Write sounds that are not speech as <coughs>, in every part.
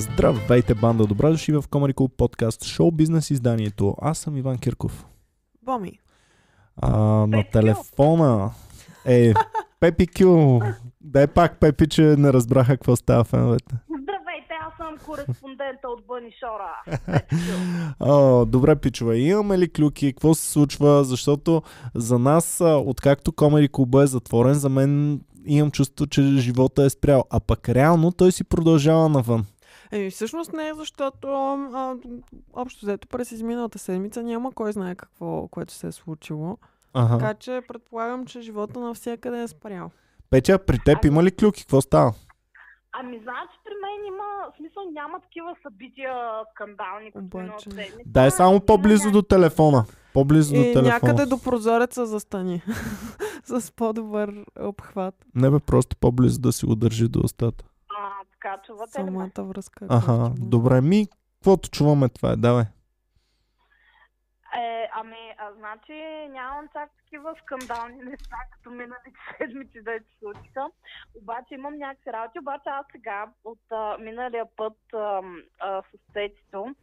Здравейте, банда! Добре дошли в Comedy Club подкаст, шоу бизнес изданието. Аз съм Иван Кирков. Боми. А, на телефона е Пепи Кю. Дай пак, Пепи, че не разбраха какво става феновете. Здравейте, аз съм кореспондента от Бъни Шора. <laughs> О, добре, пичове. Имаме ли клюки? Какво се случва? Защото за нас, откакто Comedy Club е затворен, за мен имам чувство, че живота е спрял. А пък реално той си продължава навън. Еми, всъщност не, защото а, общо взето през изминалата седмица няма кой знае какво, което се е случило. Ага. Така че предполагам, че живота навсякъде е спрял. Петя, при теб има ли клюки? Какво става? Ами, значи при мен има, смисъл няма такива събития скандални, като Обаче. Дай само по-близо до телефона. По-близо до И телефона. някъде до прозореца застани. <laughs> С по-добър обхват. Не бе, просто по-близо да си го държи до устата. А, така, чувате ли ме? Самата връзка. е Аха, добре, ми, каквото чуваме това е, давай. Е, ами, а, значи нямам чак такива скандални неща, като миналите <laughs> седмици да се случиха. Обаче имам някакви работи. Обаче аз сега от а, миналия път а, а, с Цецито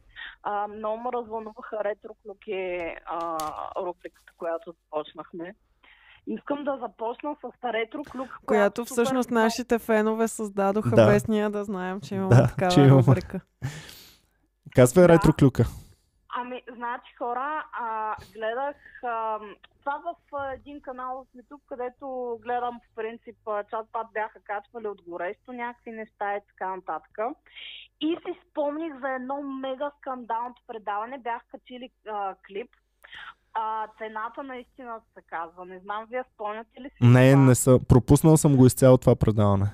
а, много ме развълнуваха ретроклюки а, рубриката, която започнахме. Искам да започна с ретроклюк, Която супер всъщност много- нашите фенове създадоха Да. без ние да знаем, че имаме Да, такава че имаме. рубрика. Казвай Да. ретроклюка. Ами, значи хора, а, гледах а, това в а, един канал в YouTube, където гледам в принцип а, чат пат бяха качвали от горещо някакви неща и така нататък. И си спомних за едно мега скандалното предаване, бях качили а, клип. А, цената наистина се казва. Не знам, вие спомняте ли си? Не, това? не съм. Пропуснал съм го изцяло това предаване.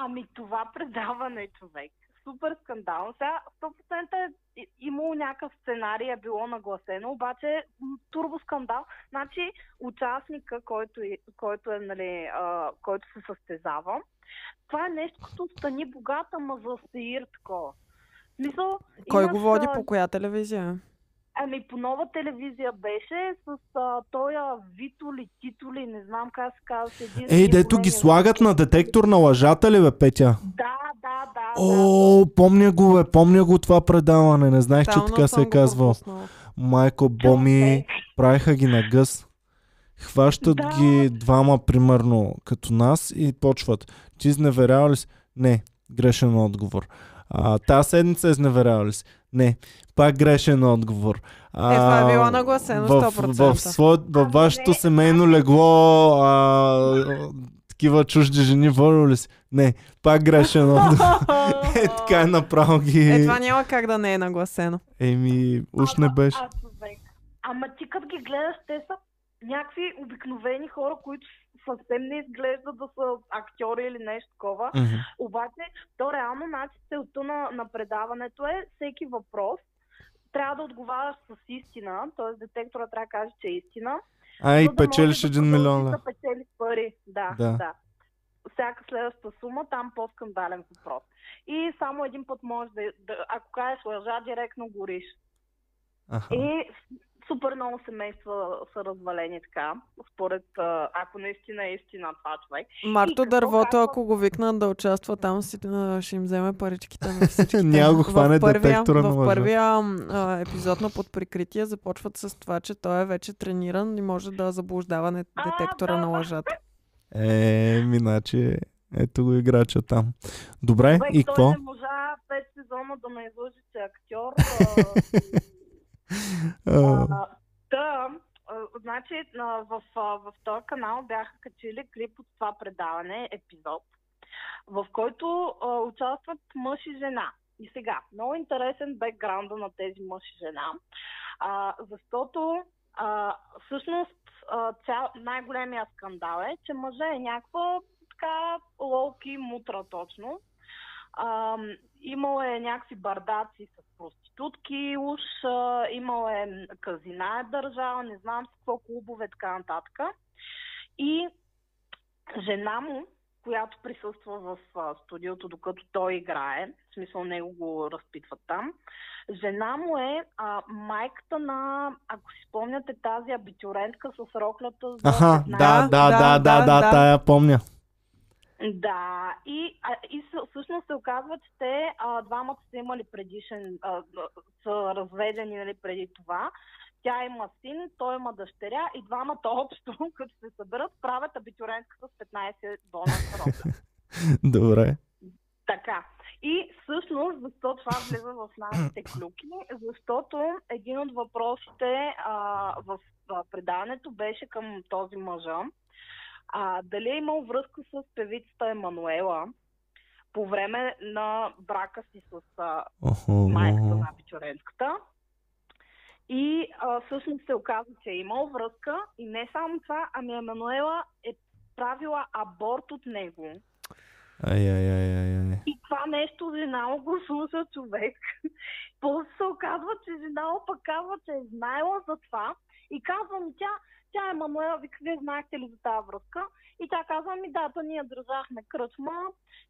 Ами това предаване, човек. Супер скандално. Сега 100% е имало някакъв сценарий, е било нагласено, обаче турбо скандал. Значи участника, който, който, е, нали, а, който се състезава, това е нещо като стани богата, ма за сеир такова. В Смисъл, Кой имаш, го води по коя телевизия? Ами по нова телевизия беше с а, той а, Вито ли, Тито ли, не знам как се казва. Един Ей, дето ги слагат на детектор на лъжата ли, бе, Петя? Да, да, да. да. О, помня го, бе, помня го това предаване. Не знаех, че Тотално така се е казвал. Майко, Боми, правиха ги на гъс. Хващат Да. ги двама, примерно, като нас и почват. Ти изневерява ли си? Не, грешен отговор. А, та седмица изневерява ли си? Не, пак грешен отговор. А, Е, това е било нагласено в, 100%. в, свое, в вашето не. семейно легло а, такива чужди жени водили ли си? Не, пак грешен отговор. <laughs> Е, така е направо ги... Е, това няма как да не е нагласено. Еми, уж не Ама, беше. Ама ти като ги гледаш, те са някакви обикновени хора, които съвсем не изглеждат да са актьори или нещо такова. Мгм. Обаче, то реално, значи, целта на, на предаването е всеки въпрос трябва да отговаряш с истина, т.е. детектора трябва да каже, че е истина. Ай, за да печелиш да един милион. Да печелиш пари, да, Да. да. да. Всяка следваща сума, там по-скандален въпрос. И само един път можеш да, да ако кажеш лъжа, директно гориш. Аха. И супер много семейства са развалени така, според ако наистина е истина това човек. Марто Дървото, казва? ако го викнат да участва там, си, ще им вземе паричките на <laughs> всички. Няма го хване детектора на В първия а, епизод на Под прикритие започват с това, че той е вече трениран и може да заблуждава А, детектора да, на лъжата. Е, миначе, ето го играча там. Добре, Човек, и той какво? не можа пет сезона да ме излъжи, че е актьор. <laughs> а, А, А, Да, а, значи в, в този канал бяха качили клип от това предаване, епизод, в който а, участват мъж и жена. И сега, много интересен бекграунда на тези мъж и жена, а, защото а, всъщност цял, най-големия скандал е, че мъжа е някаква така лоуки мутра точно. А, имал е някакви бардаци с проститутки, уж а, имал е казина е държава, не знам с какво клубове, така нататък. И жена му, която присъства в а, студиото, докато той играе, в смисъл него го разпитват там, жена му е а, майката на, ако си спомняте, тази абитюрентка с роклята за Аха, 15. да, да, да, да, да, да, да. тая помня. Да, и, а, и всъщност се оказва, че те а, двамата са имали предишен, а, са разведени нали, преди това. Тя има син, той има дъщеря и двамата <laughs> общо, като се съберат, правят абитуренска с 15 бона срока. Добре. Така. И всъщност, защо това влиза в нашите <coughs> клюки? Защото един от въпросите а, в а, предаването беше към този мъжа. А, дали е имал връзка с певицата Емануела по време на брака си с а, майката на Печоренската. И а, всъщност се оказа, че е имал връзка и не само това, ами Емануела е правила аборт от него. Ай, ай, ай, ай, ай. И това нещо жена го слуша човек. После се оказва, че жена пък казва, че е знаела за това. И казва ми тя, тя е Мануела, вика, вие знаехте ли за тази връзка? И тя казва ми, да, та ние държахме кръчма.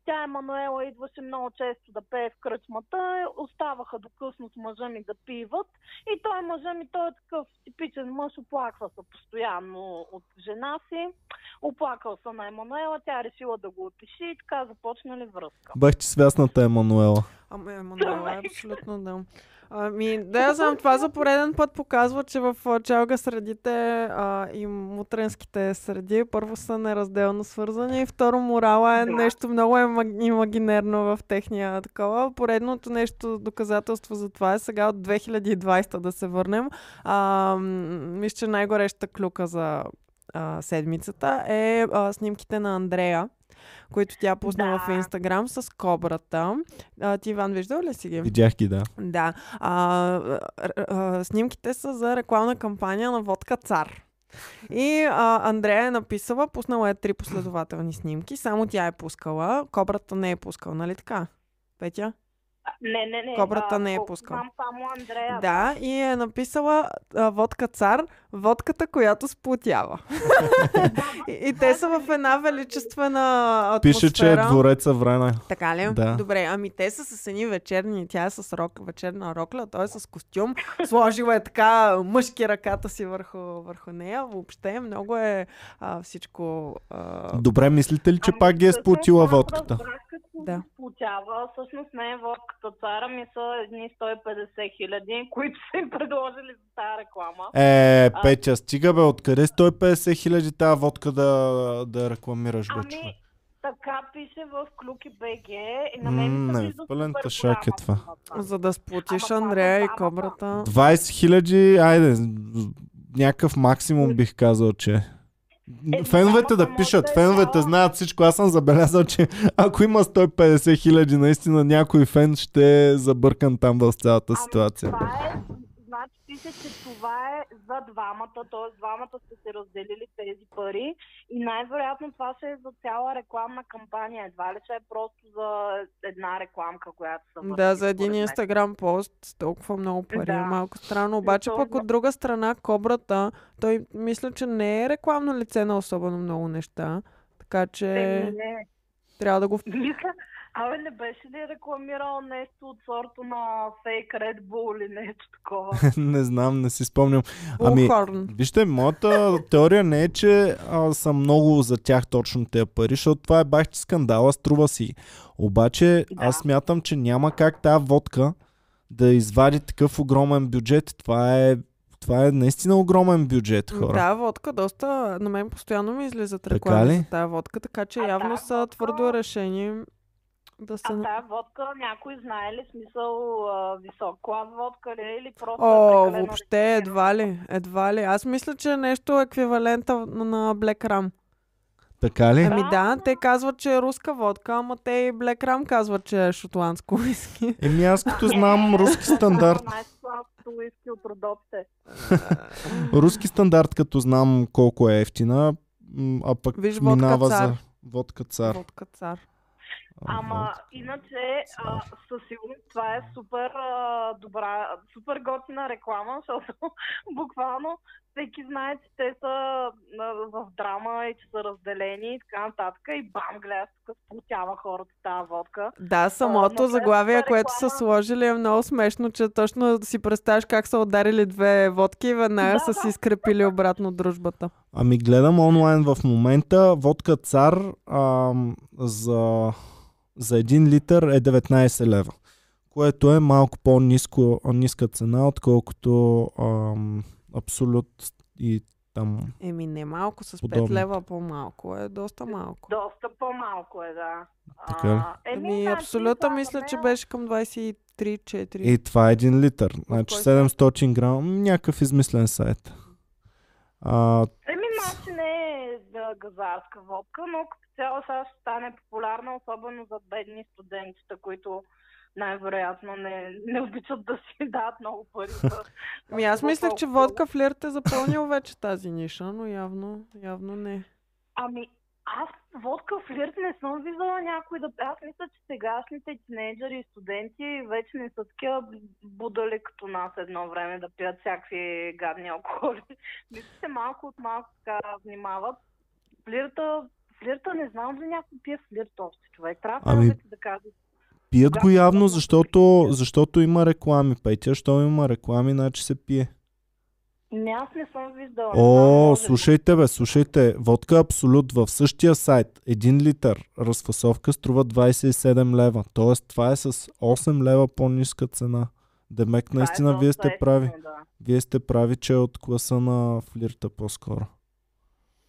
Тя Емануела идваше много често да пее в кръчмата. Оставаха до късно с мъжа ми да пиват. И той мъжа ми, той е такъв типичен мъж, оплаква се постоянно от жена си. Оплакал се на Емануела, тя е решила да го опиши и така започнали връзка. Бах ти свясната Емануела. Ама Емануела е абсолютно да. Ами, да, я знам, това за пореден път показва, че в а, чалга средите а, и мутренските среди първо са неразделно свързани и второ морала е Да. нещо много имагинерно в техния такова. Поредното нещо, доказателство за това е сега от 2020 да се върнем. А, мисля, че най-горещата клюка за а, седмицата е а, снимките на Андрея които тя пусна Да. в Инстаграм с кобрата. А, ти, Иван, виждал ли си ги? Видях ги, да. Да. А, а, а, снимките са за рекламна кампания на Водка Цар. И а, Андрея е написала, пуснала е три последователни снимки, само тя е пускала, кобрата не е пускала, нали така? Петя? Не, не, не. Кобрата а, не е колко пускал. Знам само Андрея. Да, и е написала а, водка цар, водката, която сплотява. <laughs> и, и те са в една величествена атмосфера. Пише, че е двореца Врена. Така ли? Да. Добре, ами те са с едни вечерни, тя е с рок, вечерна рокля, той е с костюм, сложила е така мъжки ръката си върху, върху нея, въобще много е а, всичко... А... Добре, мислите ли, че Ами, пак ги е сплотила водката? разбрах Да. се получава. Всъщност не е водката цара, ми са едни 150 хиляди, които са им предложили за тази реклама. Е, А- Петя, стига бе, откъде 150 хиляди тази водка да, да рекламираш, бе, човек? Ами, така пише в Клюки БГ и на мен ми не, пълен тъшак е това. За да сплотиш Ама Андрея и кобрата. 20 хиляди, айде, някакъв максимум бих казал, че... Е, Феновете да пишат, феновете да- знаят всичко. Аз съм забелязал, че ако има 150 хиляди, наистина някой фен ще е забъркан там в цялата ситуация. Ами, това е, пише, че това е за двамата, т.е. двамата сте се разделили тези пари и най-вероятно това ще е за цяла рекламна кампания. Едва ли ще е просто за една рекламка, която са Да, за един инстаграм пост с толкова много пари е Да. малко странно. Обаче то пък от друга страна, кобрата, той мисля, че не е рекламно лице на особено много неща. Така че Не, трябва да го... мисля, абе не беше ли рекламирал нещо от сорта на фейк Red Bull или нещо такова? <laughs> не знам, не си спомням. Ами. Вижте, моята теория не е, че а, са много за тях точно тези пари, защото това е бахти скандала, струва си. Обаче Да. аз смятам, че няма как тази водка да извади такъв огромен бюджет. Това е, това е наистина огромен бюджет, хора. Да, водка доста... На мен постоянно ми излизат реклами за тази водка, така че А явно тази са водка- твърдо решени да се... А тая водка някой знае ли смисъл а, висок клас водка ли е или просто О, е въобще едва ли, едва ли. Аз мисля, че е нещо еквивалента на, Black Ram. Така ли? Ами Да, те казват, че е руска водка, ама те и Black Ram казват, че е шотландско виски. Еми аз като знам руски стандарт, Най-слабото уиски от родопите. руски стандарт като знам колко е ефтина, а пък Виж, водка минава цар. за водка цар. Водка цар. Ама водка. иначе а, със сигурност това е супер а, добра, супер готина реклама, <laughs> защото буквално всеки знае, че те са а, в драма и че са разделени и така нататък. И бам, гледаш, тук сплотява хората тази водка. Да, самото но заглавие, без което са реклама- сложили е много смешно, че точно си представяш как са ударили две водки и веднага Да, са да. си скрепили обратно дружбата. Ами гледам онлайн в момента. Водка цар ам, за, за 1 литър е 19 лева. Което е малко по-низко, ниска цена, отколкото ам, Абсолют и там. Еми не малко, с 5 Подобно. лева по-малко е доста малко. Доста по-малко е, да. Така ли? Еми, Ами значи, абсолютно това мисля, че беше към 23-4. И това е 1 литър. Значи кой 700 грам. Някакъв измислен сайт. А, Еми, значи е да, газарска водка, но като цяло сега ще стане популярна, особено за бедни студентите, които най-вероятно не, не обичат да си <laughs> дадат много пари. Ами аз мислех, че водка флирт е запълнил вече тази ниша, но явно, явно не. Ами, аз водка флирт не съм виждала някой да... Аз мисля, че сегашните тинейджери и студенти вече не са такива будали като нас едно време да пият всякакви гадни алкохоли. <laughs> Мисля, че малко от малко така внимават. Флирта, флирта не знам за някой пие флирт още човек. Трябва Ами, да да кажа. пият го явно, защото, защото има реклами. Петя, що има реклами, значи се пие. Не, аз не съм виждала. О, слушайте бе, слушайте. Водка Абсолют в същия сайт, 1 литър разфасовка струва 27 лева. Тоест това е с 8 лева по-ниска цена. Демек, е наистина, вие сте прави. Да. Вие сте прави, че е от класа на флирта по-скоро.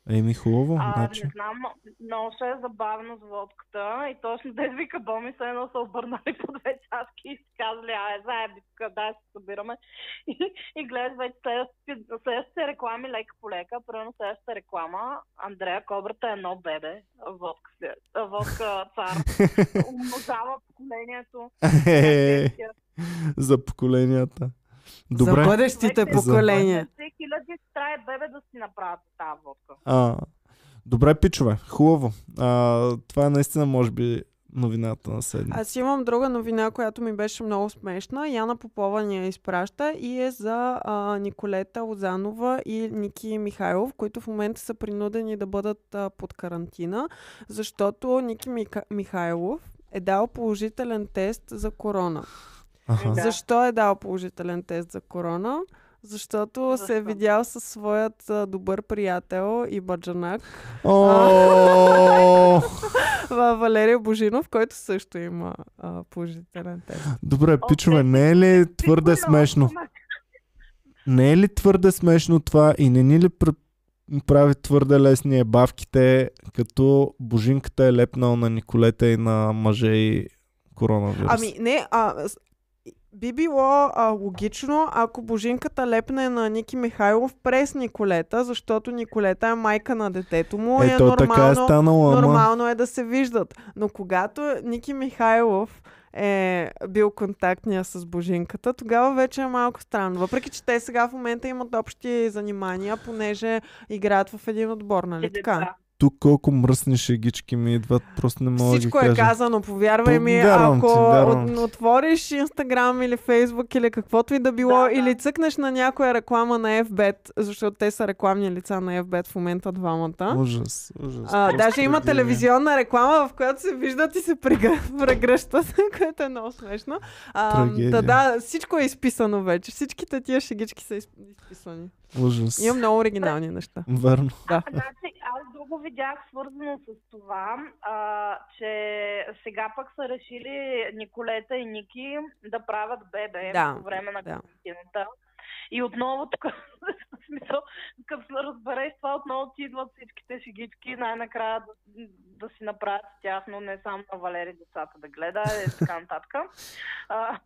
Еми хубаво, А, значи. не знам, но- много ще е забавно с водката и точно дед вика Боми се едно са обърнали по две чашки и си казали, ай, заеби тук, дай се събираме. И, <laughs> и гледаш вече следващите, следващите реклами лека по лека, примерно следващата реклама, Андрея Кобрата е едно бебе, водка, водка цар, <laughs> умножава поколението. Е, За поколенията. За Добре. бъдещите Вече поколения. 50 хиляди ще трябва бебе да си направят тази водка. А, добре, пичове. Хубаво. А, това е наистина, може би, новината на седмица. Аз имам друга новина, която ми беше много смешна. Яна Попова ни я изпраща и е за а, Николета Лозанова и Ники Михайлов, които в момента са принудени да бъдат а, под карантина, защото Ники Мика... Михайлов е дал положителен тест за корона. Аха. Защо е дал положителен тест за корона? Защото се е Защо? видял със своят а, добър приятел и баджанак <laughs> Валерия Божинов, който също има а, положителен тест. Добре, пичове, не е ли твърде смешно? Не е ли твърде смешно това и не ни ли пр- прави твърде лесни бавките, като божинката е лепнал на Николета и на мъже и коронавирус? Ами, не, а, би било а, логично, ако Божинката лепне на Ники Михайлов през Николета, защото Николета е майка на детето му и е Ето така е нормално, станало, ама... нормално е да се виждат. Но когато Ники Михайлов е бил контактния с Божинката, тогава вече е малко странно. Въпреки, че те сега в момента имат общи занимания, понеже играят в един отбор, нали така? Тук колко мръсни шегички ми идват, просто не мога да ги Всичко е кажа. казано, повярвай ми, Вярвам ако ти, от- отвориш Инстаграм или Фейсбук или каквото и да било, Да, да. или цъкнеш на някоя реклама на FBET, защото те са рекламни лица на FBET в момента двамата. Ужас, ужас. А, даже има трагедия. телевизионна реклама, в която се виждат и се прегръ- <laughs> прегръщат, <laughs> което е много смешно. А, да, да, всичко е изписано вече. Всичките тия шегички са изп- изписани. Ужас. Има много оригинални неща. Верно. Да. Значи, аз друго видях свързано с това, а, че сега пък са решили Николета и Ники да правят бебе Да, по време на да. карантината. И отново тук, <laughs> в смисъл, като разбереш това, отново ти идват всичките шигички, най-накрая да, да си направят с тях, но не само на Валери децата да гледа и така нататък. А,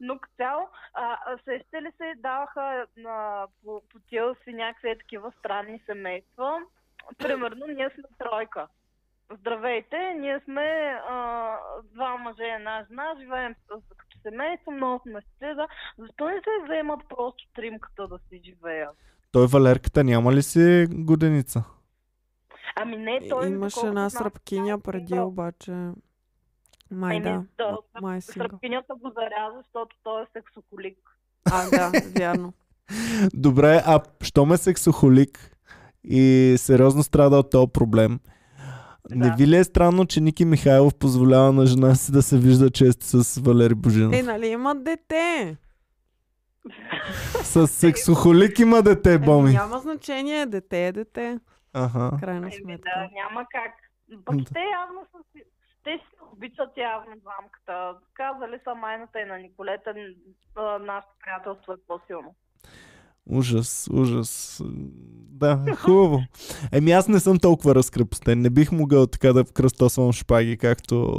но като цяло, а, а сещате ли се, даваха на, по, по тия си някакви такива странни семейства. Примерно, ние сме тройка. Здравейте, ние сме а, два мъже и една жена, живеем с, като семейство, много сме щастливи. Да. Защо не се вземат просто тримката да си живеят? Той Валерката няма ли си годеница? Ами не, той Имаше една сръбкиня преди, обаче... Май Еми, да. да, Май е. Сръбкинята го заряза, защото той е сексохолик. А, да, вярно. <laughs> Добре, а що ме сексохолик и сериозно страда от този проблем, не Да. ви ли е странно, че Ники Михайлов позволява на жена си да се вижда често с Валери Божинов? Е, нали имат дете? С сексохолик има дете, Е, Боми. няма значение, дете е дете. Аха. Крайна сметка. да, няма как. Пък Да. те явно са си... Те си обичат явно двамката. Казали са майната и на Николета, нашето приятелство е по-силно. Ужас, ужас. Да, хубаво. Еми аз не съм толкова разкрепостен. Не бих могъл така да кръстосвам шпаги, както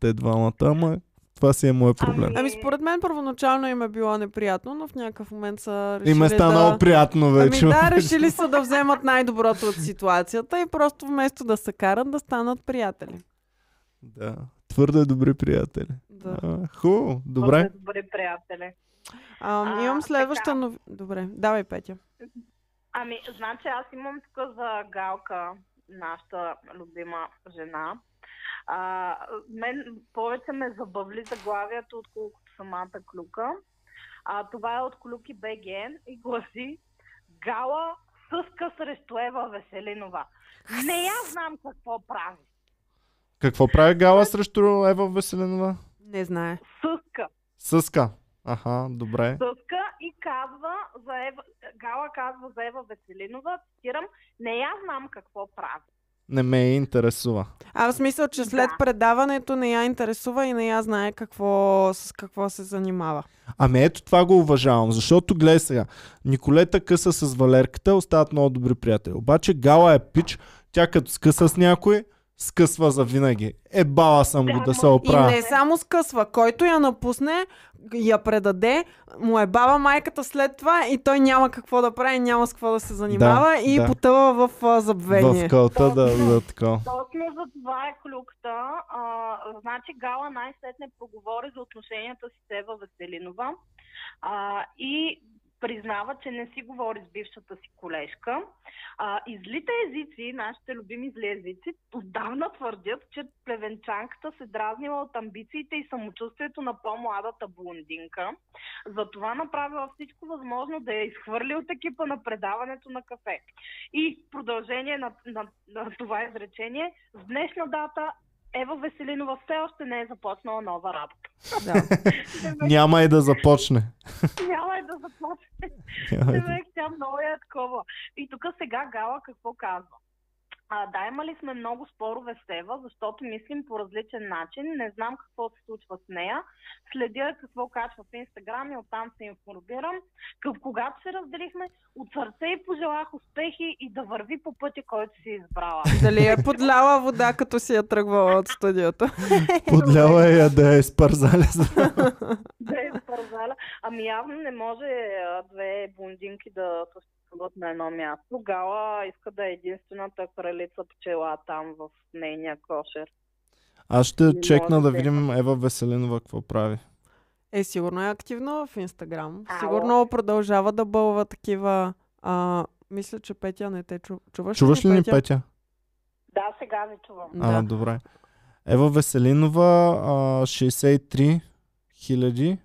те двамата, ама това си е мой проблем. Ами според мен първоначално им е било неприятно, но в някакъв момент са решили И ме стана да... приятно вече. Ами да, решили са да вземат най-доброто от ситуацията и просто вместо да се карат, да станат приятели. Да, твърде добри приятели. Да. А, хубаво, добре. Твърде Добри приятели. А, имам следваща така. новина. Добре, давай, Петя. Ами, значи аз имам тук за Галка, нашата любима жена. А, мен повече ме забавли заглавието, отколкото самата клюка. А, това е от Клюки БГ и гласи Гала съска срещу Ева Веселинова. Не я знам какво прави. Какво прави Гала срещу Ева Веселинова? Не знае. Съска. Съска. Аха, добре. Съска и казва за Ева, Гала казва за Ева Веселинова, цитирам, не я знам какво прави. Не ме интересува. А в смисъл, че след Да. предаването не я интересува и не я знае какво, с какво се занимава. Ами ето това го уважавам, защото гледай сега, Николета къса с Валерката, остават много добри приятели. Обаче Гала е пич, тя като скъса с някой, скъсва за винаги. Е, бала съм го Да, се ма- И оправя. не само скъсва. Който я напусне, я предаде, му е баба майката след това и той няма какво да прави, няма с какво да се занимава Да, и да. потъва в а, забвение. В кълта да, да, така. Точно за това е клюкта. А, значи Гала най-сетне проговори за отношенията си с Ева Веселинова а, и признава, че не си говори с бившата си колежка. А, и злите езици, нашите любими зли езици, отдавна твърдят, че плевенчанката се дразнила от амбициите и самочувствието на по-младата блондинка. Затова направила всичко възможно да я изхвърли от екипа на предаването на кафе. И продължение на, на, на това изречение, с днешна дата Ева Веселинова все още не е започнала нова работа. Да. <laughs> Няма и да започне. Няма и да започне. Тя много е такова. И тук сега Гала какво казва? А, да, имали сме много спорове с Ева, защото мислим по различен начин. Не знам какво се случва с нея. Следя какво качва в Инстаграм и оттам се информирам. Къв, когато се разделихме, от сърце и пожелах успехи и да върви по пътя, който си е избрала. Дали е подляла вода, като си я тръгвала от студиото? <laughs> Подляла я да е спарзали. <laughs> да е спързаля. Ами явно не може две блондинки да съществуват на едно място. Гала иска да е единствената кралица пчела там в нейния кошер. Аз ще Не чекна да да видим Ева Веселинова какво прави. Е, сигурно е активна в Инстаграм. Ало. Сигурно продължава да бълва такива... А, мисля, че Петя не те чу... чуваш. Чуваш ли ни, Петя? Да, сега ви чувам. А, Да. добре. Ева Веселинова, а, 63 хиляди.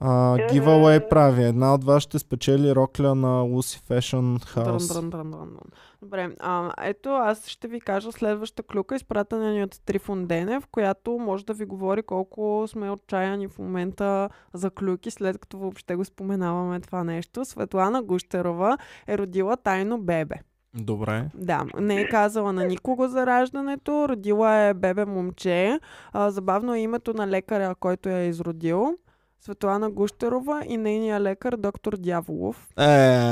А, Е. giveaway прави. Една от вас ще спечели рокля на Lucy Fashion House. дрън, дрън, дрън, дрън. Добре, а, ето аз ще ви кажа следваща клюка, изпратена ни от Трифон Денев, която може да ви говори колко сме отчаяни в момента за клюки, след като въобще го споменаваме това нещо. Светлана Гущерова е родила тайно бебе. Добре. Да, не е казала на никого за раждането, родила е бебе момче. А, забавно е името на лекаря, който я е изродил. Светлана Гущерова и нейния лекар доктор Дяволов. Е,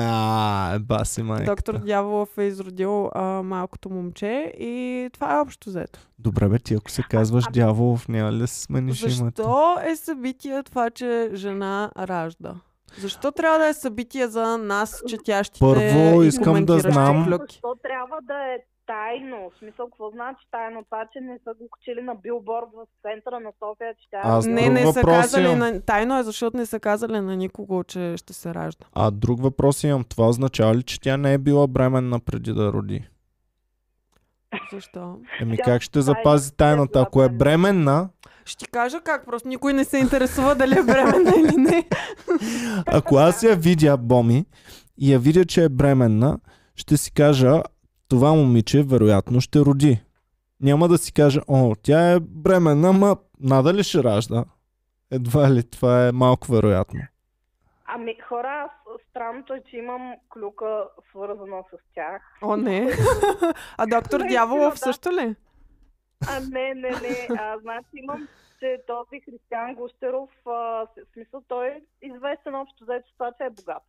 а, баси май. Доктор Дяволов е изродил а, малкото момче и това е общо взето. Добре бе, ти ако се казваш дяволов, няма ли да се смениш името? Защо е събитие това, че жена ражда? Защо трябва да е събитие за нас, четящите Първо искам да знам-? Защо трябва да е тайно? В смисъл, какво значи тайно? Това, че не са го качили на билборд в центъра на София, че тя Аз е... Не, не са казали имам. на... Тайно е, защото не са казали на никого, че ще се ражда. А друг въпрос имам. Това означава ли, че тя не е била бременна преди да роди? Защо? Еми как ще запази тайната? Ако е бременна, Ще ти кажа как, просто никой не се интересува дали е бременна или не. ако аз я видя, Боми, и я видя, че е бременна, ще си кажа, това момиче вероятно ще роди. Няма да си кажа, о, тя е бременна, ма надали ще ражда. Едва ли, това е малко вероятно. Ами хора, странното е, че имам клюка свързана с тях. О, не. А доктор Дяволов да. също ли? А, не, не, не. А, значи имам, че този Християн Гущеров, а, в смисъл, той е известен общо взето с това, че е богат.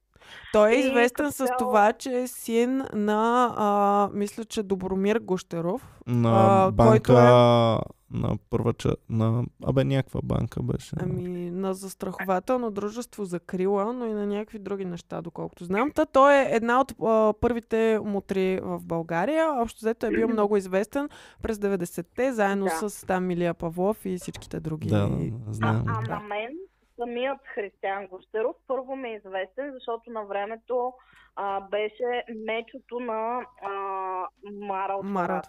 Той е И известен с цяло- това, че е син на, а, мисля, че Добромир Гущеров. На А, банка, който е- на първа ча... на... Абе, някаква банка беше. Ами, на застрахователно дружество за крила, но и на някакви други неща, доколкото знам. Та той е една от а, първите мутри в България. Общо взето е бил много известен през 90-те, заедно Да. с там Милия Павлов и всичките други. Да, А, знам. а Да. на мен самият Християн Гущеров първо ми е известен, защото на времето а, беше мечото на а, Мара от Мара.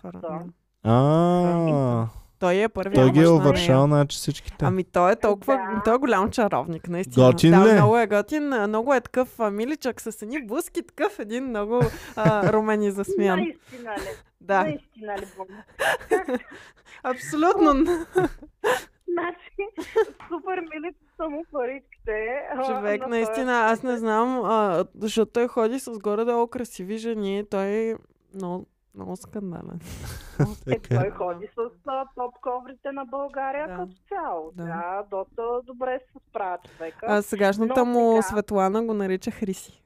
А, Той е първият той ги е увършал, нея. значи всичките. Ами той е толкова, Да. той е голям чаровник, наистина. Готин да, ли е? много е готин, много е такъв миличък с едни буски, такъв един много а, румен и засмян. Наистина ли? Да, Наистина ли, <laughs> абсолютно. Значи, супер мили са му паричките. а, Човек, този наистина, аз не знам, а, защото той ходи с горе-долу красиви жени, той е много, много скандален. Е, <laughs> той ходи с а, топ коврите на България Да. като цяло. Да. Да. доста добре се справя човека. А сегашната Но му сега- Светлана го нарича Хриси.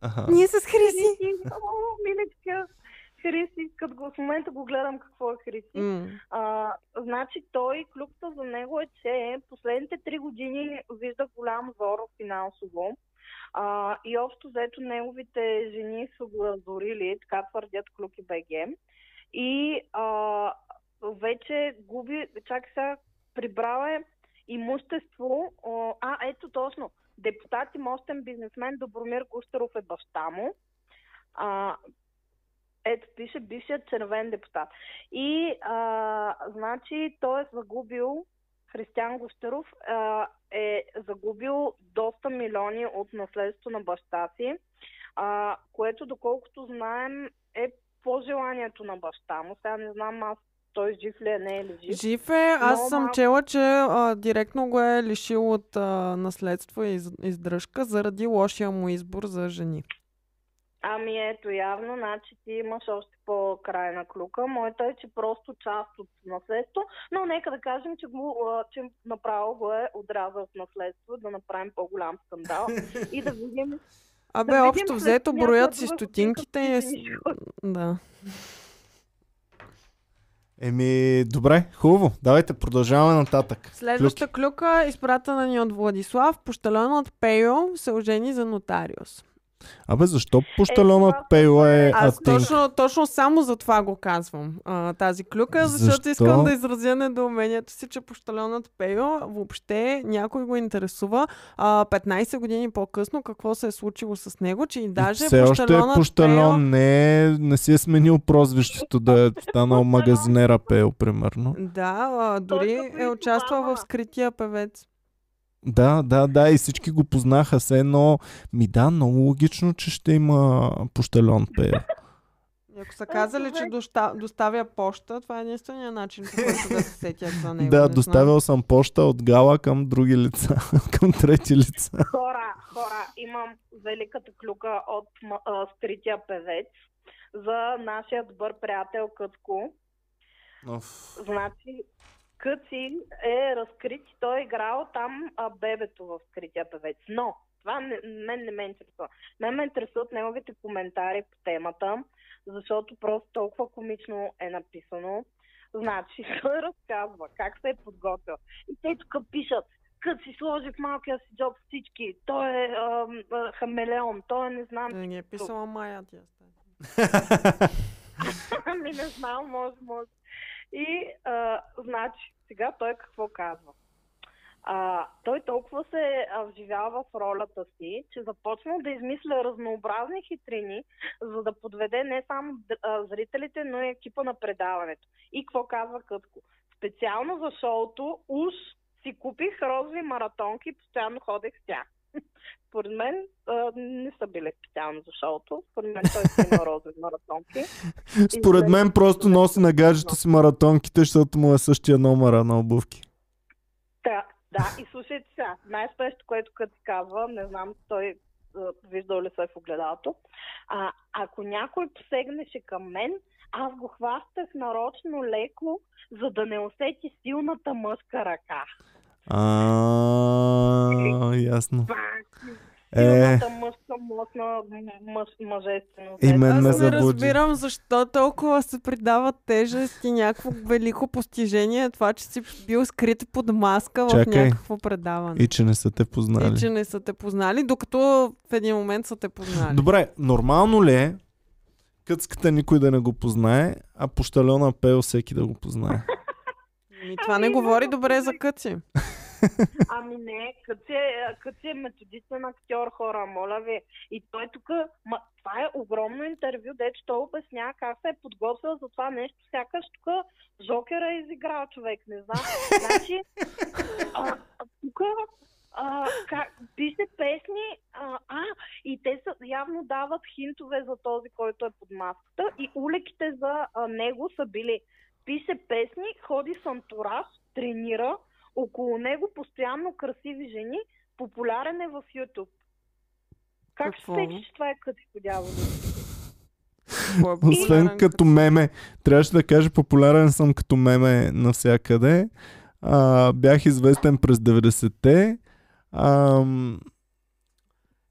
Аха. Ние с Хриси! Хриси, о, миличка. Хриси, като го в момента го гледам какво е Хриси. М, А, значи той, клюкта за него е, че последните три години вижда голям зор финансово. А, и общо взето неговите жени са го разорили, така твърдят Клюки БГ. И а, вече губи, чакай сега, прибрал е имущество. А, ето точно. Депутат и мощен бизнесмен Добромир Гущеров е баща му. А, ето, пише бившият червен депутат. И, а, значи, той е загубил, Християн Гущеров а, е загубил доста милиони от наследство на баща си, а, което, доколкото знаем, е по желанието на баща му. Сега не знам аз той жив ли е, не е ли жив. Жив е, аз Много съм малко. чела, че а, директно го е лишил от а, наследство и из, издръжка заради лошия му избор за жени. Ами ето, явно, значи ти имаш още по-крайна клюка. Моята е, че просто част от наследство, но нека да кажем, че, го, че направо го е отрязал от наследство, да направим по-голям скандал и да видим <laughs> Абе, Да видим общо взето броят си стотинките е Да. Еми, добре, хубаво. Давайте, продължаваме нататък. Следваща клюка, изпратена ни от Владислав. Пощаленът Пейо се ожени за нотариус. Абе, защо пощалонът това Пейла е Аз точно, точно само за това го казвам, а, тази клюка, защото Защо? искам да изразя недоумението си, че пощаленът Пейо въобще някой го интересува. А, 15 години по-късно какво се е случило с него, че и даже Все още е пощалон, Пейо... не, е- не си е сменил прозвището да е станал магазинера Пейл, примерно. Да, а, дори е участвал в скрития певец. Да, да, да, и всички го познаха се, но ми да, много логично, че ще има пощалон Пейл. И ако са казали, че човек. доста, доставя поща, това е единствения начин, по който да се сетят за него. Да, не знам. доставил съм поща от гала към други лица, <laughs> към трети лица. Хора, хора, имам великата клюка от а, скрития певец за нашия добър приятел Кътко. Значи, Къци е разкрит и той е играл там а, бебето в скрития певец. Но, това не, мен не ме интересува. Мен ме интересуват неговите коментари по темата, защото просто толкова комично е написано. Значи, <laughs> той разказва как се е подготвил. И те тук пишат, като си сложи в малкия си джоб всички, той е а, а, хамелеон, той е не знам Да ги е писала Майя стая. <laughs> Ами не знам, може, може. И, а, значи, сега той какво казва? а, той толкова се вживява в ролята си, че започна да измисля разнообразни хитрини, за да подведе не само зрителите, но и екипа на предаването. И какво казва Кътко? Специално за шоуто уж си купих розови маратонки и постоянно ходех с тях. <laughs> Според мен а, не са били специално за шоуто. Според мен той си има розови маратонки. <laughs> Според мен просто носи на гаджето си маратонките, защото му е същия номера на обувки. Да, да, и слушайте сега, най-спешното, което като казва, не знам той виждал ли се е в огледалото, а, ако някой посегнеше към мен, аз го хвастах нарочно леко, за да не усети силната мъжка ръка. А, ясно. Е, Силната мъжка, мъж, мъжественост. И мен Аз ме не заблуди. разбирам защо толкова се придава тежест и някакво велико постижение това, че си бил скрит под маска в Чакай. някакво предаване. и че не са те познали. И че не са те познали, докато в един момент са те познали. Добре, нормално ли е къцката никой да не го познае, а пощалена пел всеки да го познае? Ми, това не говори добре за къци. <laughs> Ами не, като е, като е методичен актьор, хора, моля ви. И той тук, ма, това е огромно интервю, дето той обяснява как се е подготвил за това нещо. Сякаш тук Жокера е изиграл човек, не знам. Значи, тук пише песни, а, а, и те са, явно дават хинтове за този, който е под маската и улеките за а, него са били пише песни, ходи с антураж, тренира, около него постоянно красиви жени, популярен е в YouTube. Как Какво? ще че това е като по дяволи? Какво е Освен популярен като меме. Трябваше да кажа популярен съм като меме навсякъде. А, бях известен през 90-те. Ам,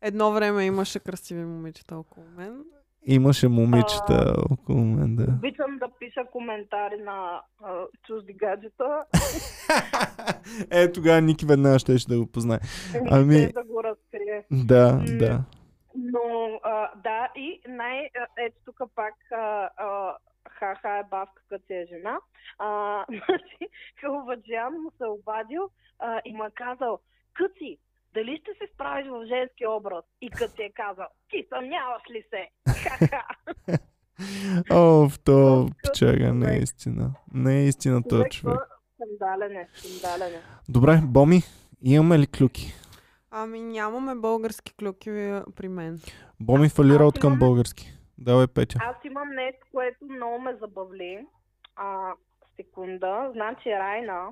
Едно време имаше красиви момичета около мен. Имаше момичета около мен, да. Обичам да пиша коментари на а, чужди гаджета. <laughs> е, тогава Ники веднага ще да го познае. Ами... Ами- да го разкрие. Да, да. Но, а, да, и най... а, Ето тук пак а, а, ха-ха е бавка, като си е жена. А, <laughs> значи, Хълваджиан му се обадил а, и му е казал, Къци, дали ще се справиш в женски образ? И като е казал, ти съмняваш ли се? Ха-ха. <laughs> О, в то Къс печага, не е човек. истина. Не е истина този Човек. Скандален е, скандален е. Добре, Боми, имаме ли клюки? Ами нямаме български клюки при мен. Боми фалира от към имам- български. Давай, Петя. Аз имам нещо, което много ме забавли. А, секунда. Значи Райна,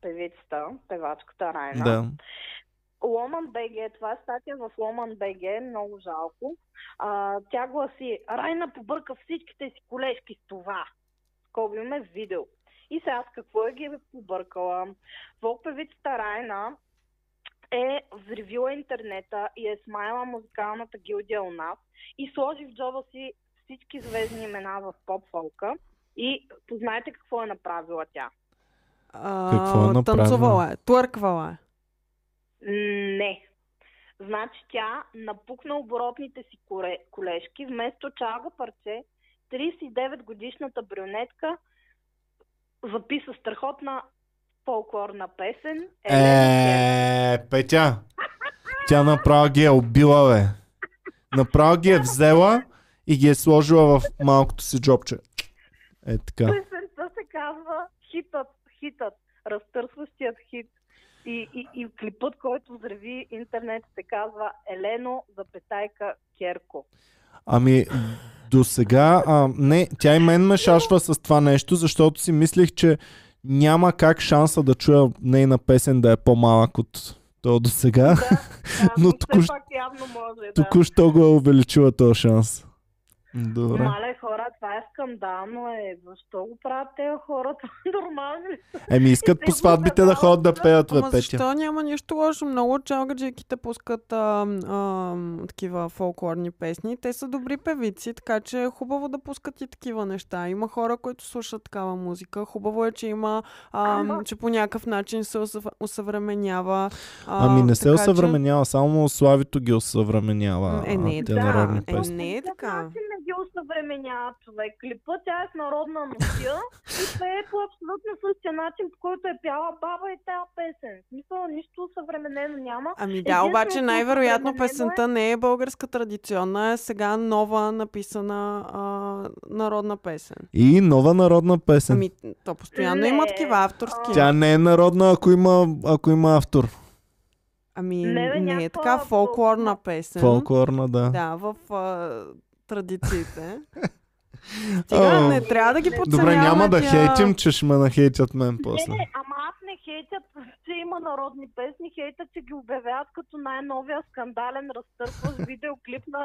певицата, певачката Райна, Да. Ломан БГ, това е статия в Ломан БГ, много жалко. А, тя гласи, Райна побърка всичките си колежки с това. Скоби имаме видео. И сега какво е ги е побъркала? Вълк певицата Райна е взривила интернета и е смаяла музикалната гилдия у нас и сложи в джоба си всички звездни имена в поп-фолка. И познайте какво е направила тя. А, Какво е направила? Танцувала е, твърквала е. Не. Значи тя напукна оборотните си колежки, вместо чалга парче, 39 годишната брюнетка записа страхотна фолклорна песен. Елена Е, Петя, тя направо ги е убила, бе. Направо ги е взела и ги е сложила в малкото си джобче. Е така. Песента се казва хитът, хитът, разтърсващият хит. И, и, и клипът, който взреви интернет, се казва Елено запетайка Керко. Ами, до сега, а, не, тя и мен ме шашва с това нещо, защото си мислих, че няма как шанса да чуя нейна песен да е по-малък от то до сега. Да, <laughs> да Но но току- все пак явно може, да. Току-що го е увеличила този шанс. Добре. Мале хора, това е скандално е. Защо го правят тези хора? <laughs> Това е нормално ли? Еми, искат по те сватбите да ходят да пеят, Ама Петя. защо няма нищо лошо? Много от чалгаджийките пускат а, а, такива фолклорни песни. Те са добри певици, така че е хубаво да пускат и такива неща. Има хора, които слушат такава музика. Хубаво е, че има, а, Ама- че по някакъв начин се усъв- усъвременява. А, Ами не се така че- само Славито ги осъвременява Е, не е те така. Е, не е така. Ги осъвременява човек. Клипа тя е с народна носия и <laughs> пее по абсолютно същия начин, по който е пяла баба и тази песен. В смисъл, нищо съвременено няма. Ами да, Единственото обаче най-вероятно е- песента не е българска традиционна, е сега нова написана а, народна песен. И нова народна песен. Ами, то постоянно Не, има такива авторски. Тя не е народна, ако има, ако има автор. Ами, Не, бе, не, е така фолклорна песен. Фолклорна, да. Да, в а, традициите. <laughs> Стига, не трябва да ги подценяваме Добре, няма да тия- хейтим, че ще ме нахейтят мен после. не, ама аз не хейтят, <laughs> че има народни песни, хейтят, че ги обявяват като най-новия скандален разтърсващ <laughs> видеоклип на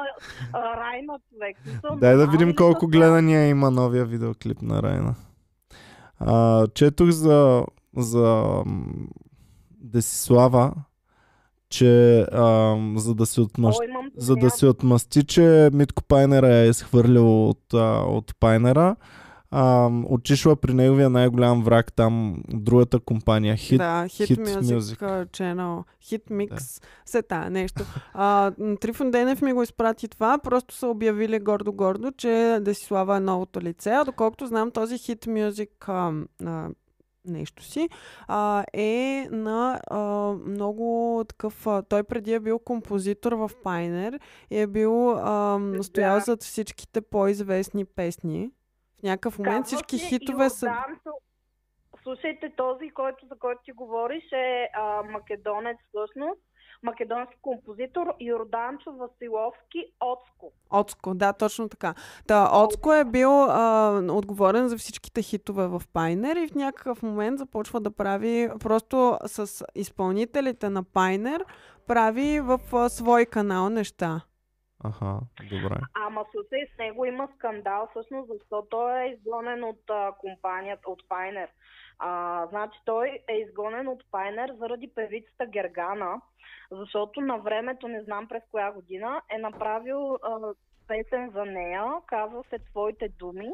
а, Райна човек. Смисъл, Дай да видим колко гледания има новия видеоклип на Райна. А, четох за, за Десислава, че а, за да се това? отмъщи О, имам за да се отмъсти, че Митко Пайнера е изхвърлил от, а, от Пайнера. А, отишла при неговия най-голям враг там, другата компания, Hit. да, Hit, Hit Music, Music. Channel, Hit Mix, все тая нещо. А, Трифон Денев ми го изпрати това, просто са обявили гордо-гордо, че Десислава е новото лице, а доколкото знам този Hit Music а, а, нещо си, а, е на а, много такъв... А, той преди е бил композитор в Пайнер и е бил а, стоял Да. зад всичките по-известни песни. В някакъв момент Казва всички хитове са... Слушайте, този, който, за който ти говориш, е а, македонец всъщност. Македонски композитор Йорданчо Василовски Оцко. Оцко, да, точно така. Та, Оцко е бил а, отговорен за всичките хитове в Пайнер и в някакъв момент започва да прави просто с изпълнителите на Пайнер прави в а, свой канал неща. Аха, добре. Ама слушай, с него има скандал, всъщност, защото той е изгонен от а, компанията, от Пайнер. А, значи той е изгонен от Пайнер заради певицата Гергана, защото на времето, не знам през коя година, е направил а, песен за нея, казва се Твоите думи.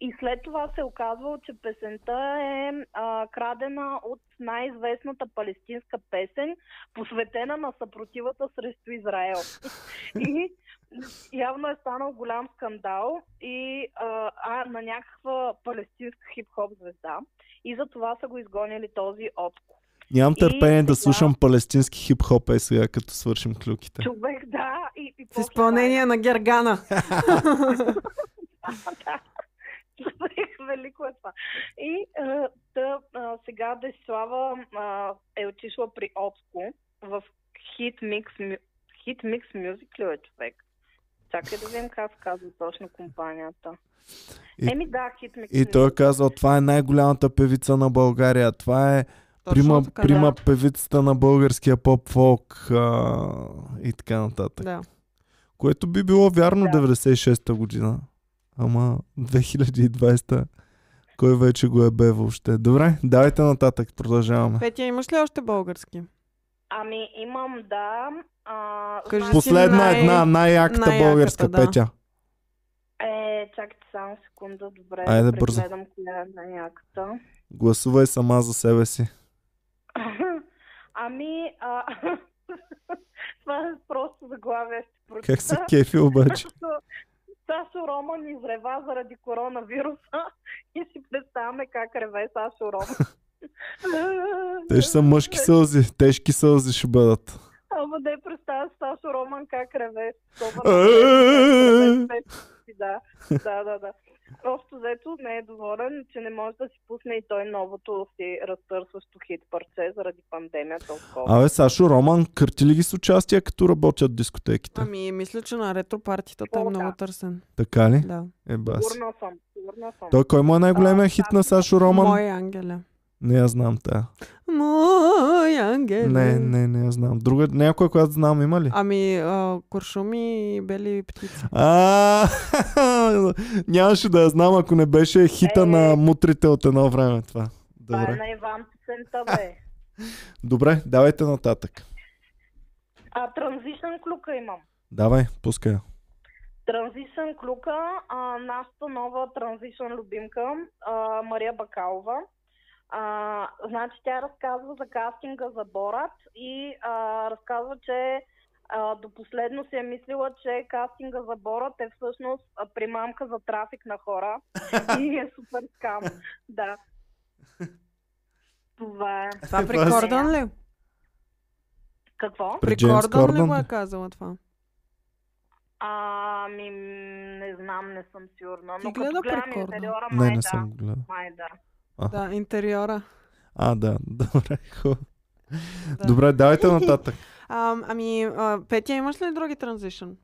И след това се оказвало, че песента е а, крадена от най-известната палестинска песен, посветена на съпротивата срещу Израел. <laughs> И явно е станал голям скандал и а, а, на някаква палестинска хип-хоп звезда. И за това са го изгонили този отко. Нямам И търпение да сега- слушам палестински хип-хоп е сега, като свършим клюките. Човек, да. И, и В изпълнение на Гергана. <laughs> <laughs> да. Велико е това. И а, та, а, сега Десислава а, е отишла при Отско в Hit Mix, Hit Mix Music ли е човек? Чакай да видим как казва точно компанията. И- Еми да, Hit Mix И той е казал, това е най-голямата певица на България. Това е прима, така, прима да. певицата на българския поп-фолк а, и така нататък. Да. Което би било вярно Да. 96-та година. Ама 2020 кой вече го е бе въобще. Добре, давайте нататък, продължаваме. Петя, имаш ли още български? Ами имам да. А, Кажи значи- Последна най- една, най-яката най-яката, българска да. петя. Е, чакайте само секунда, добре. Айде, да бързо. коя е най-яката. Гласувай сама за себе си. <laughs> Ами, а... <laughs> това е просто заглавие. Как се кефи обаче? <laughs> Сашо Роман изрева заради коронавируса <laughs> и си представяме как реве Сашо Роман. <laughs> Те ще са мъжки сълзи, тежки сълзи ще бъдат. Ама да представя Сашо Роман как реве. <laughs> Да, да, да, Общо взето не е доволен, че не може да си пусне и той новото си разтърсващо хит парче заради пандемията. Абе, Сашо Роман, кърти ли ги с участие, като работят дискотеките? Ами, мисля, че на ретро партитата е много търсен. Така ли? Да. Е, бас. Сигурна съм, сигурна съм. Той кой му е най-големият А, хит на Сашо Роман? Мой ангеле. Не я знам тая. Мой ангеле. Не, не, не я знам. Друга, някоя, която знам, има ли? Ами, а, куршуми и бели птици. А, <laughs> нямаше да я знам, ако не беше хита Е. на мутрите от едно време това. Това е Добре. на Иван песента, бе. <laughs> Добре, давайте нататък. А, транзишън клюка имам. Давай, пускай. я. Транзишън клюка, а, нашата нова транзишън любимка, а, Мария Бакалова. А, значи тя разказва за кастинга за Борат и а, разказва, че а, до последно си е мислила, че кастинга за Борат е всъщност примамка за трафик на хора <laughs> и е супер скам. Да. Това е. Това Това при Кордън ли? Какво? При Кордън ли го е казала това? Ами, не знам, не съм сигурна. Ти Но гледа като гледам интериора, Не, май не да. съм гледал. Май да. Да, интериора. А, да, <laughs> добре, хубаво. Да. Добре, давайте нататък. А, ами, а, Петя, имаш ли други транзишън?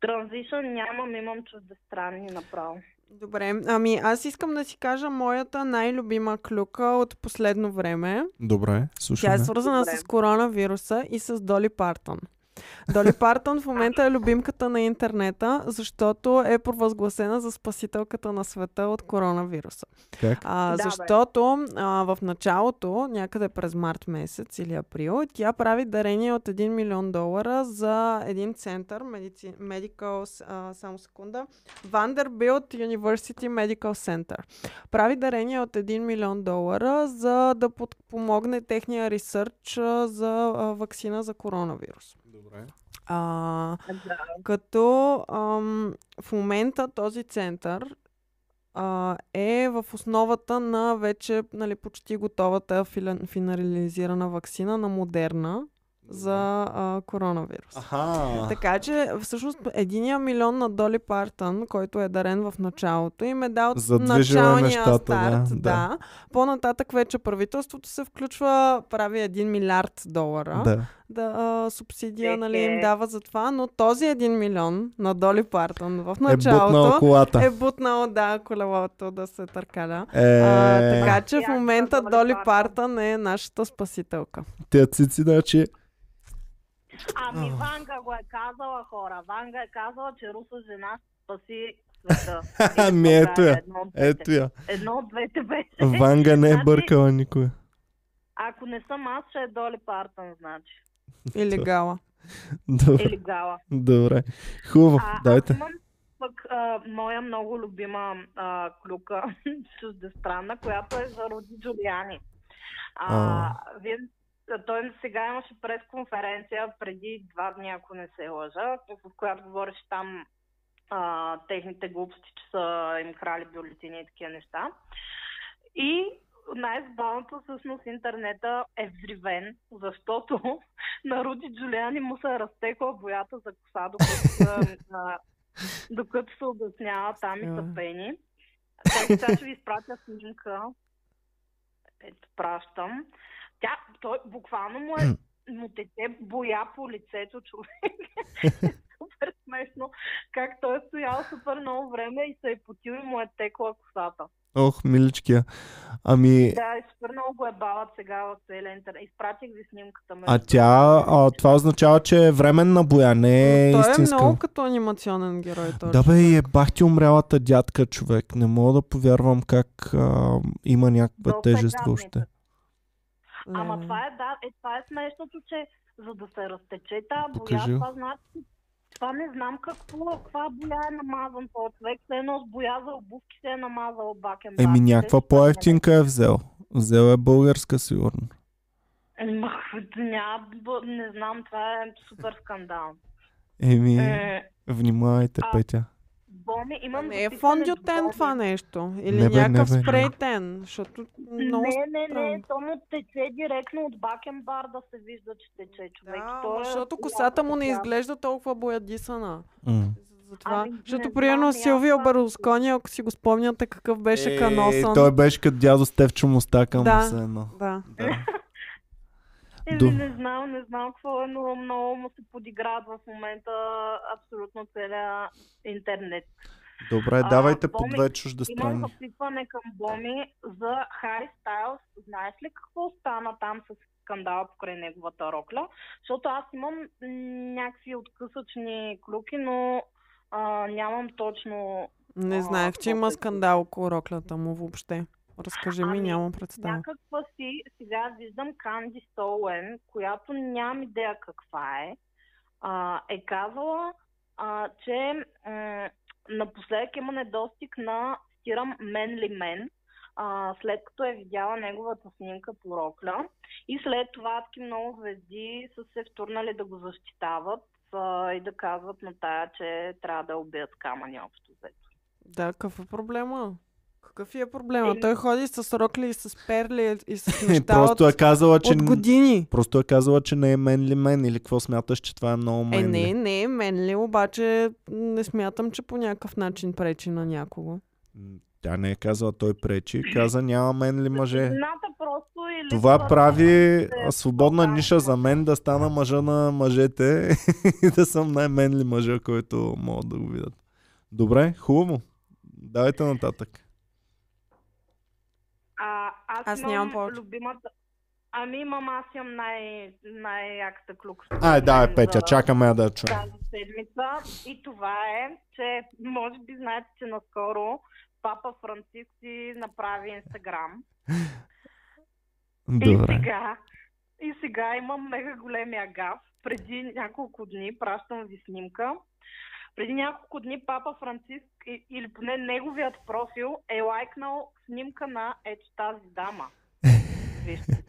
Транзишън нямам, имам чуждестранни направо. Добре, ами аз искам да си кажа моята най-любима клюка от последно време. Добре, Тя слушаме. е свързана Добре. с коронавируса и с Доли Партън. Доли Партън в момента е любимката на интернета, защото е провъзгласена за спасителката на света от коронавируса. Как? А, Да, защото а, в началото, някъде през март месец или април, тя прави дарение от 1 милион долара за един център, медици... Medical, а, само секунда, Vanderbilt University Medical Center. Прави дарение от 1 милион долара, за да подпомогне техния ресърч за а, вакцина за коронавирус. Добре. А, Да. като ам, в момента този център а, е в основата на вече нали, почти готовата финализирана вакцина на Модерна за а, коронавирус. Аха. Така че, всъщност, единия милион на Доли Партън, който е дарен в началото, им е дал началния нещата, старт. да, Да, да. По-нататък вече правителството се включва, прави 1 милиард долара Да. да а, субсидия Е, нали, им е. дава за това, но този 1 милион на Доли Партън в Е бутнал началото колата. е бутнал, да, колелото да се търкаля. Е, А, така че в момента Доли. Партън е нашата спасителка. Тя цици, значи... Ами Ванга го е казала хора. Ванга е казала, че руса жена спаси света. <laughs> Ами ето я. Ето я. Едно от двете беше. Ванга не е Значи- бъркала никой. Ако не съм аз, ще е Доли Партън, значи. Или Гала. Добре. Или Гала. Добре. Хубаво, А, дайте. Аз имам пък а, моя много любима а, клюка, <laughs> чуждестранна, която е за Руди Джулиани. А, А. вие, той сега имаше пресконференция преди два дни, ако не се лъжа, в която говореше там а, техните глупости, че са им крали бюлетини и такива неща. И най-забавното всъщност интернета е взривен, защото <laughs> на Руди Джулиани му се е разтекла боята за коса, докато се, <laughs> а, докато се обяснява там и са А. пени. Така сега ще ви изпратя снимка. Ето, пращам. Тя, той буквално му е му тече боя по лицето човек. <laughs> супер смешно. Как той е стоял супер много време и се е потил и му е текла косата. Ох, миличкия. Ами, Да, и супер много го е бават сега в целия интернет. Изпратих ви снимката. а между тя, а, това означава, че е временна боя, не е Той е истинска. много като анимационен герой. Той Да бе, и е бах ти умрялата дядка човек. Не мога да повярвам как а, има някаква е тежест гадница. Въобще. Ама това е, да, е, това е смешното, че за да се разтече тази боя, Покажи. това значи, това не знам какво, каква боя е намазан този човек. Все едно с боя за обувки се е намазал бакен. Еми, някаква по-ефтинка е взел. Взел е българска, сигурно. Няма, б- не знам, това е супер скандал. Еми, Е, внимавайте, а, Петя. Боми, имам Не е записане фондютен Боми. това нещо. Или Не бе, не някакъв бе, не. спрейтен. Защото много Не, не, не, то му тече директно от бакенбар да се вижда, че тече човек. Да, То ама е защото ясно, косата му не изглежда толкова боядисана. М. Затова, Ами, защото примерно Силвио Берлускони, ако си го спомняте какъв беше каносан. Е, той беше като дядо Стевчо Мустака, Да. му се едно. Да. Да. Еми, не знам, не знам какво е, но много му се подиграват в момента абсолютно целия интернет. Добре, А, давайте по Боми, две Имам чуждестранни. запитване към Боми за Хари Стайлс. Знаеш ли какво стана там с скандала покрай неговата рокля? Защото аз имам някакви откъсъчни клюки, но а, нямам точно Не А, знаех, че има е скандал около роклята му въобще. Разкажи ми, Ами, нямам представа. някаква си, сега виждам Канди Стоуен, която нямам идея каква е, а, е казала, а, че м- напоследък има недостиг на, цитирам, менли мен, а, след като е видяла неговата снимка по рокля. И след това таки много звезди са се втурнали да го защитават а, и да казват на тая, че трябва да убият камъни общо взето. Да, какъв е проблема? Какъв е проблема? Е, Той ходи с рокли и с перли и с <laughs> Е, неща Просто от, е казала, че... от години. Просто е казала, че не е мен ли мен или какво смяташ, че това е много Е, мен не, не, мен ли, обаче не смятам, че по някакъв начин пречи на някого. Тя не е казала той пречи, каза няма мен ли мъже. Жената просто или Това прави е свободна ниша за мен да стана мъжа на мъжете <laughs> и да съм най-мен ли мъжа, който могат да го видят. Добре, хубаво. Давайте нататък. Аз, Аз имам нямам повече. любимата... Ами имам, аз имам най- най-яката клюка. Ай, давай, за Петя, чакаме я да чуем. Тази седмица. И това е, че може би знаете, че наскоро Папа Франциск си направи Инстаграм. И Добре. сега, и сега имам мега големия гаф. Преди няколко дни, пращам ви снимка, преди няколко дни Папа Франциск, или поне неговият профил, е лайкнал снимка на ето тази дама. Вижте.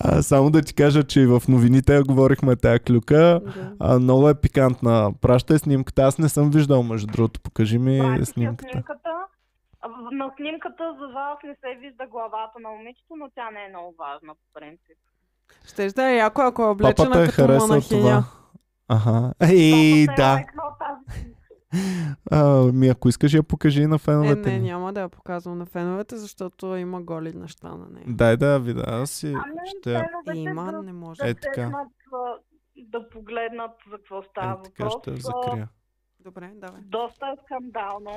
А, само да ти кажа, че и в новините говорихме тая клюка. Да. А, много е пикантна. Пращай снимката. Аз не съм виждал, между другото. Покажи ми Пратих я снимката. снимката. На снимката за жалост не се вижда главата на момичето, но тя не е много важна по принцип. Щеш да е яко, ако е облечена Папата е като харесал монахиня. това. Ага. Ей, е да. А, ми ако искаш я покажи на Е, феновете не, ни. няма да я показвам на феновете, защото има голи неща на нея. Дай да я видя. Аз си Ами, ще... Има, да, не може. да Е, така. а, да погледнат за какво става Е, така въпрос. ще А, закрия. Добре, давай. Доста е скандално.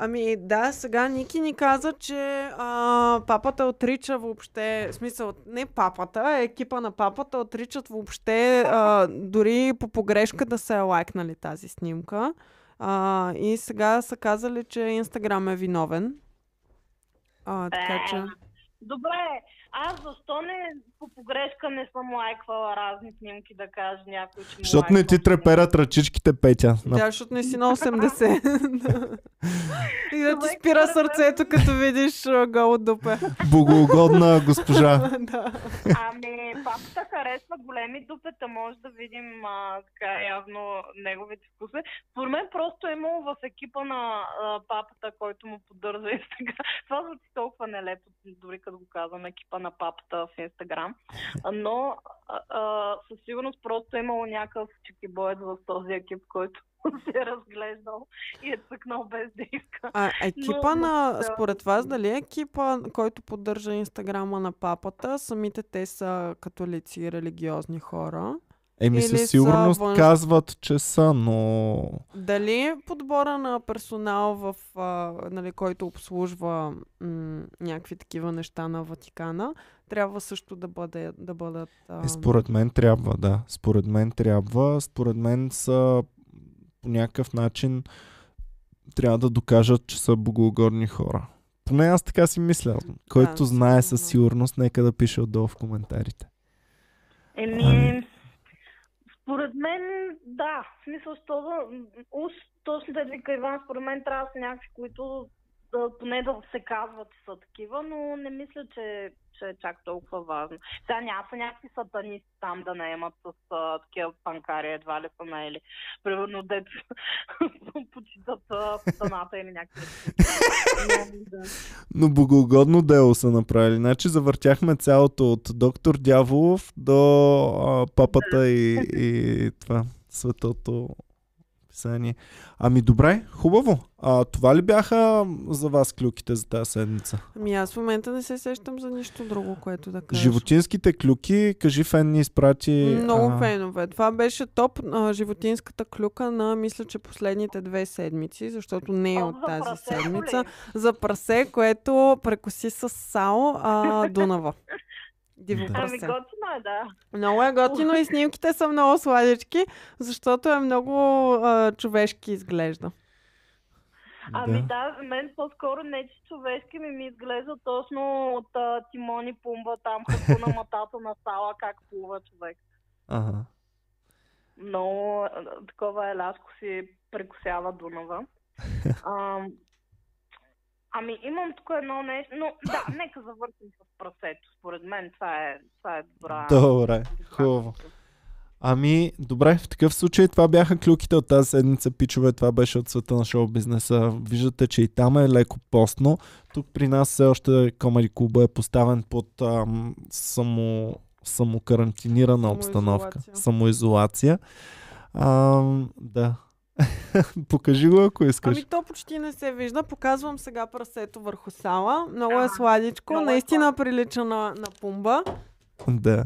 Ами да, сега Ники ни каза, че а, папата отрича въобще, смисъл, не папата, екипа на папата отричат въобще а, дори по погрешка да е лайкнали тази снимка. А, и сега са казали, че Инстаграм е виновен. А, така Е, че... Добре, аз защо не по погрешка не съм лайквала разни снимки, да каже някой, че му Защото не ти треперят ръчичките, Петя. Да, защото не си на 80. <laughs> и да ти спира сърцето, като видиш а, голо дупе. Богоугодна госпожа. <laughs> да. Ами, папата харесва големи дупета, може да видим а, така явно неговите вкуси. Според мен просто е имало в екипа на а, папата, който му поддържа Инстаграм. Това звучи толкова нелепо, дори като го казвам, екипа на папата в Инстаграм. Но а, а, със сигурност просто е имало някакъв чекибоец в този екип, който <laughs> се е разглеждал и е цъкнал без да иска. А екипа Но- на, според вас, дали е екипа, който поддържа инстаграма на папата, самите те са католици и религиозни хора? Еми Или със са сигурност външ- казват, че са, но... Дали подбора на персонал, в, а, нали, който обслужва м- някакви такива неща на Ватикана, трябва също да, бъде, да бъдат... А... Е, според мен трябва, да. Според мен трябва. Според мен са по някакъв начин трябва да докажат, че са богоугодни хора. Поне аз така си мисля. Който знае със сигурно. сигурност, нека да пише отдолу в коментарите. Еми, Ами. Според мен, да. В смисъл, що. Уж, точно да вика Иван, според мен трябва да са някакви, които поне да се казват, че са такива, но не мисля, че, че е чак толкова важно. Сега няма са някакви сатанисти там да наемат с а, такива панкари, едва ли са наели. Примерно, дето <laughs> почитат сатаната или някакви. <laughs> Но, да. Но богоугодно дело са направили. Значи завъртяхме цялото от доктор Дяволов до а, папата и, и това светото писание. Ами добре, хубаво. А, това ли бяха за вас клюките за тази седмица? Ами аз в момента не се сещам за нищо друго, което да кажа. Животинските клюки, кажи Фен ни изпрати... Много а, фенове. Това беше топ а, животинската клюка на, мисля, че последните две седмици, защото не е от тази седмица. ли? За прасе, което прекоси с сал а, <laughs> Дунава. Диво Да. Ами готино е, да. Много е готино и снимките са много сладички, защото е много а, човешки изглежда. Ами да, за мен по-скоро не че човешки ми ми изглежда точно от а, Тимон и Пумба там, като на матата на сала, как плува човек. Ага. Много такова елашко си прекусява Дунава. <laughs> А, Ами имам тук едно нещо, но <laughs> да, нека завършим с прасето. Според мен това е, това е добра... Добре, хубаво. Ами, добре, в такъв случай това бяха клюките от тази седмица, пичове. Това беше от света на шоу бизнеса. Виждате, че и там е леко постно. Тук при нас все още Комади Клуба е поставен под ам, само, самокарантинирана обстановка. Самоизолация. Ам, да. <laughs> Покажи го, ако искаш. Ами то почти не се вижда. Показвам сега прасето върху сала. Много е сладичко. много е Наистина прилича на, на пумба. Да.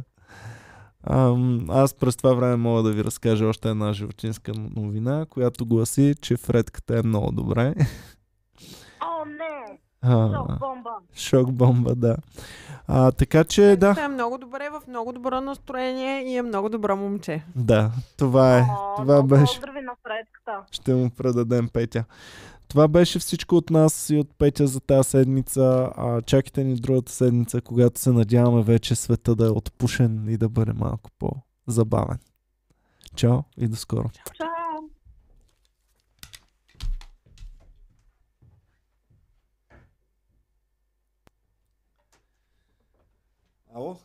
Ам, аз през това време мога да ви разкажа още една животинска новина, която гласи, че фредката е много добре. <laughs> О, не! А, Шок бомба! шок бомба, да. А, така че да, Е много добре, в много добро настроение и е много добро момче. да, това е. О, Това беше. Поздрави на Фредката. Ще му предадем Петя. Това беше всичко от нас и от Петя за тази седмица. А, чакайте ни другата седмица, когато се надяваме вече света да е отпушен и да бъде малко по-забавен. Чао и до скоро. Чао! Ало?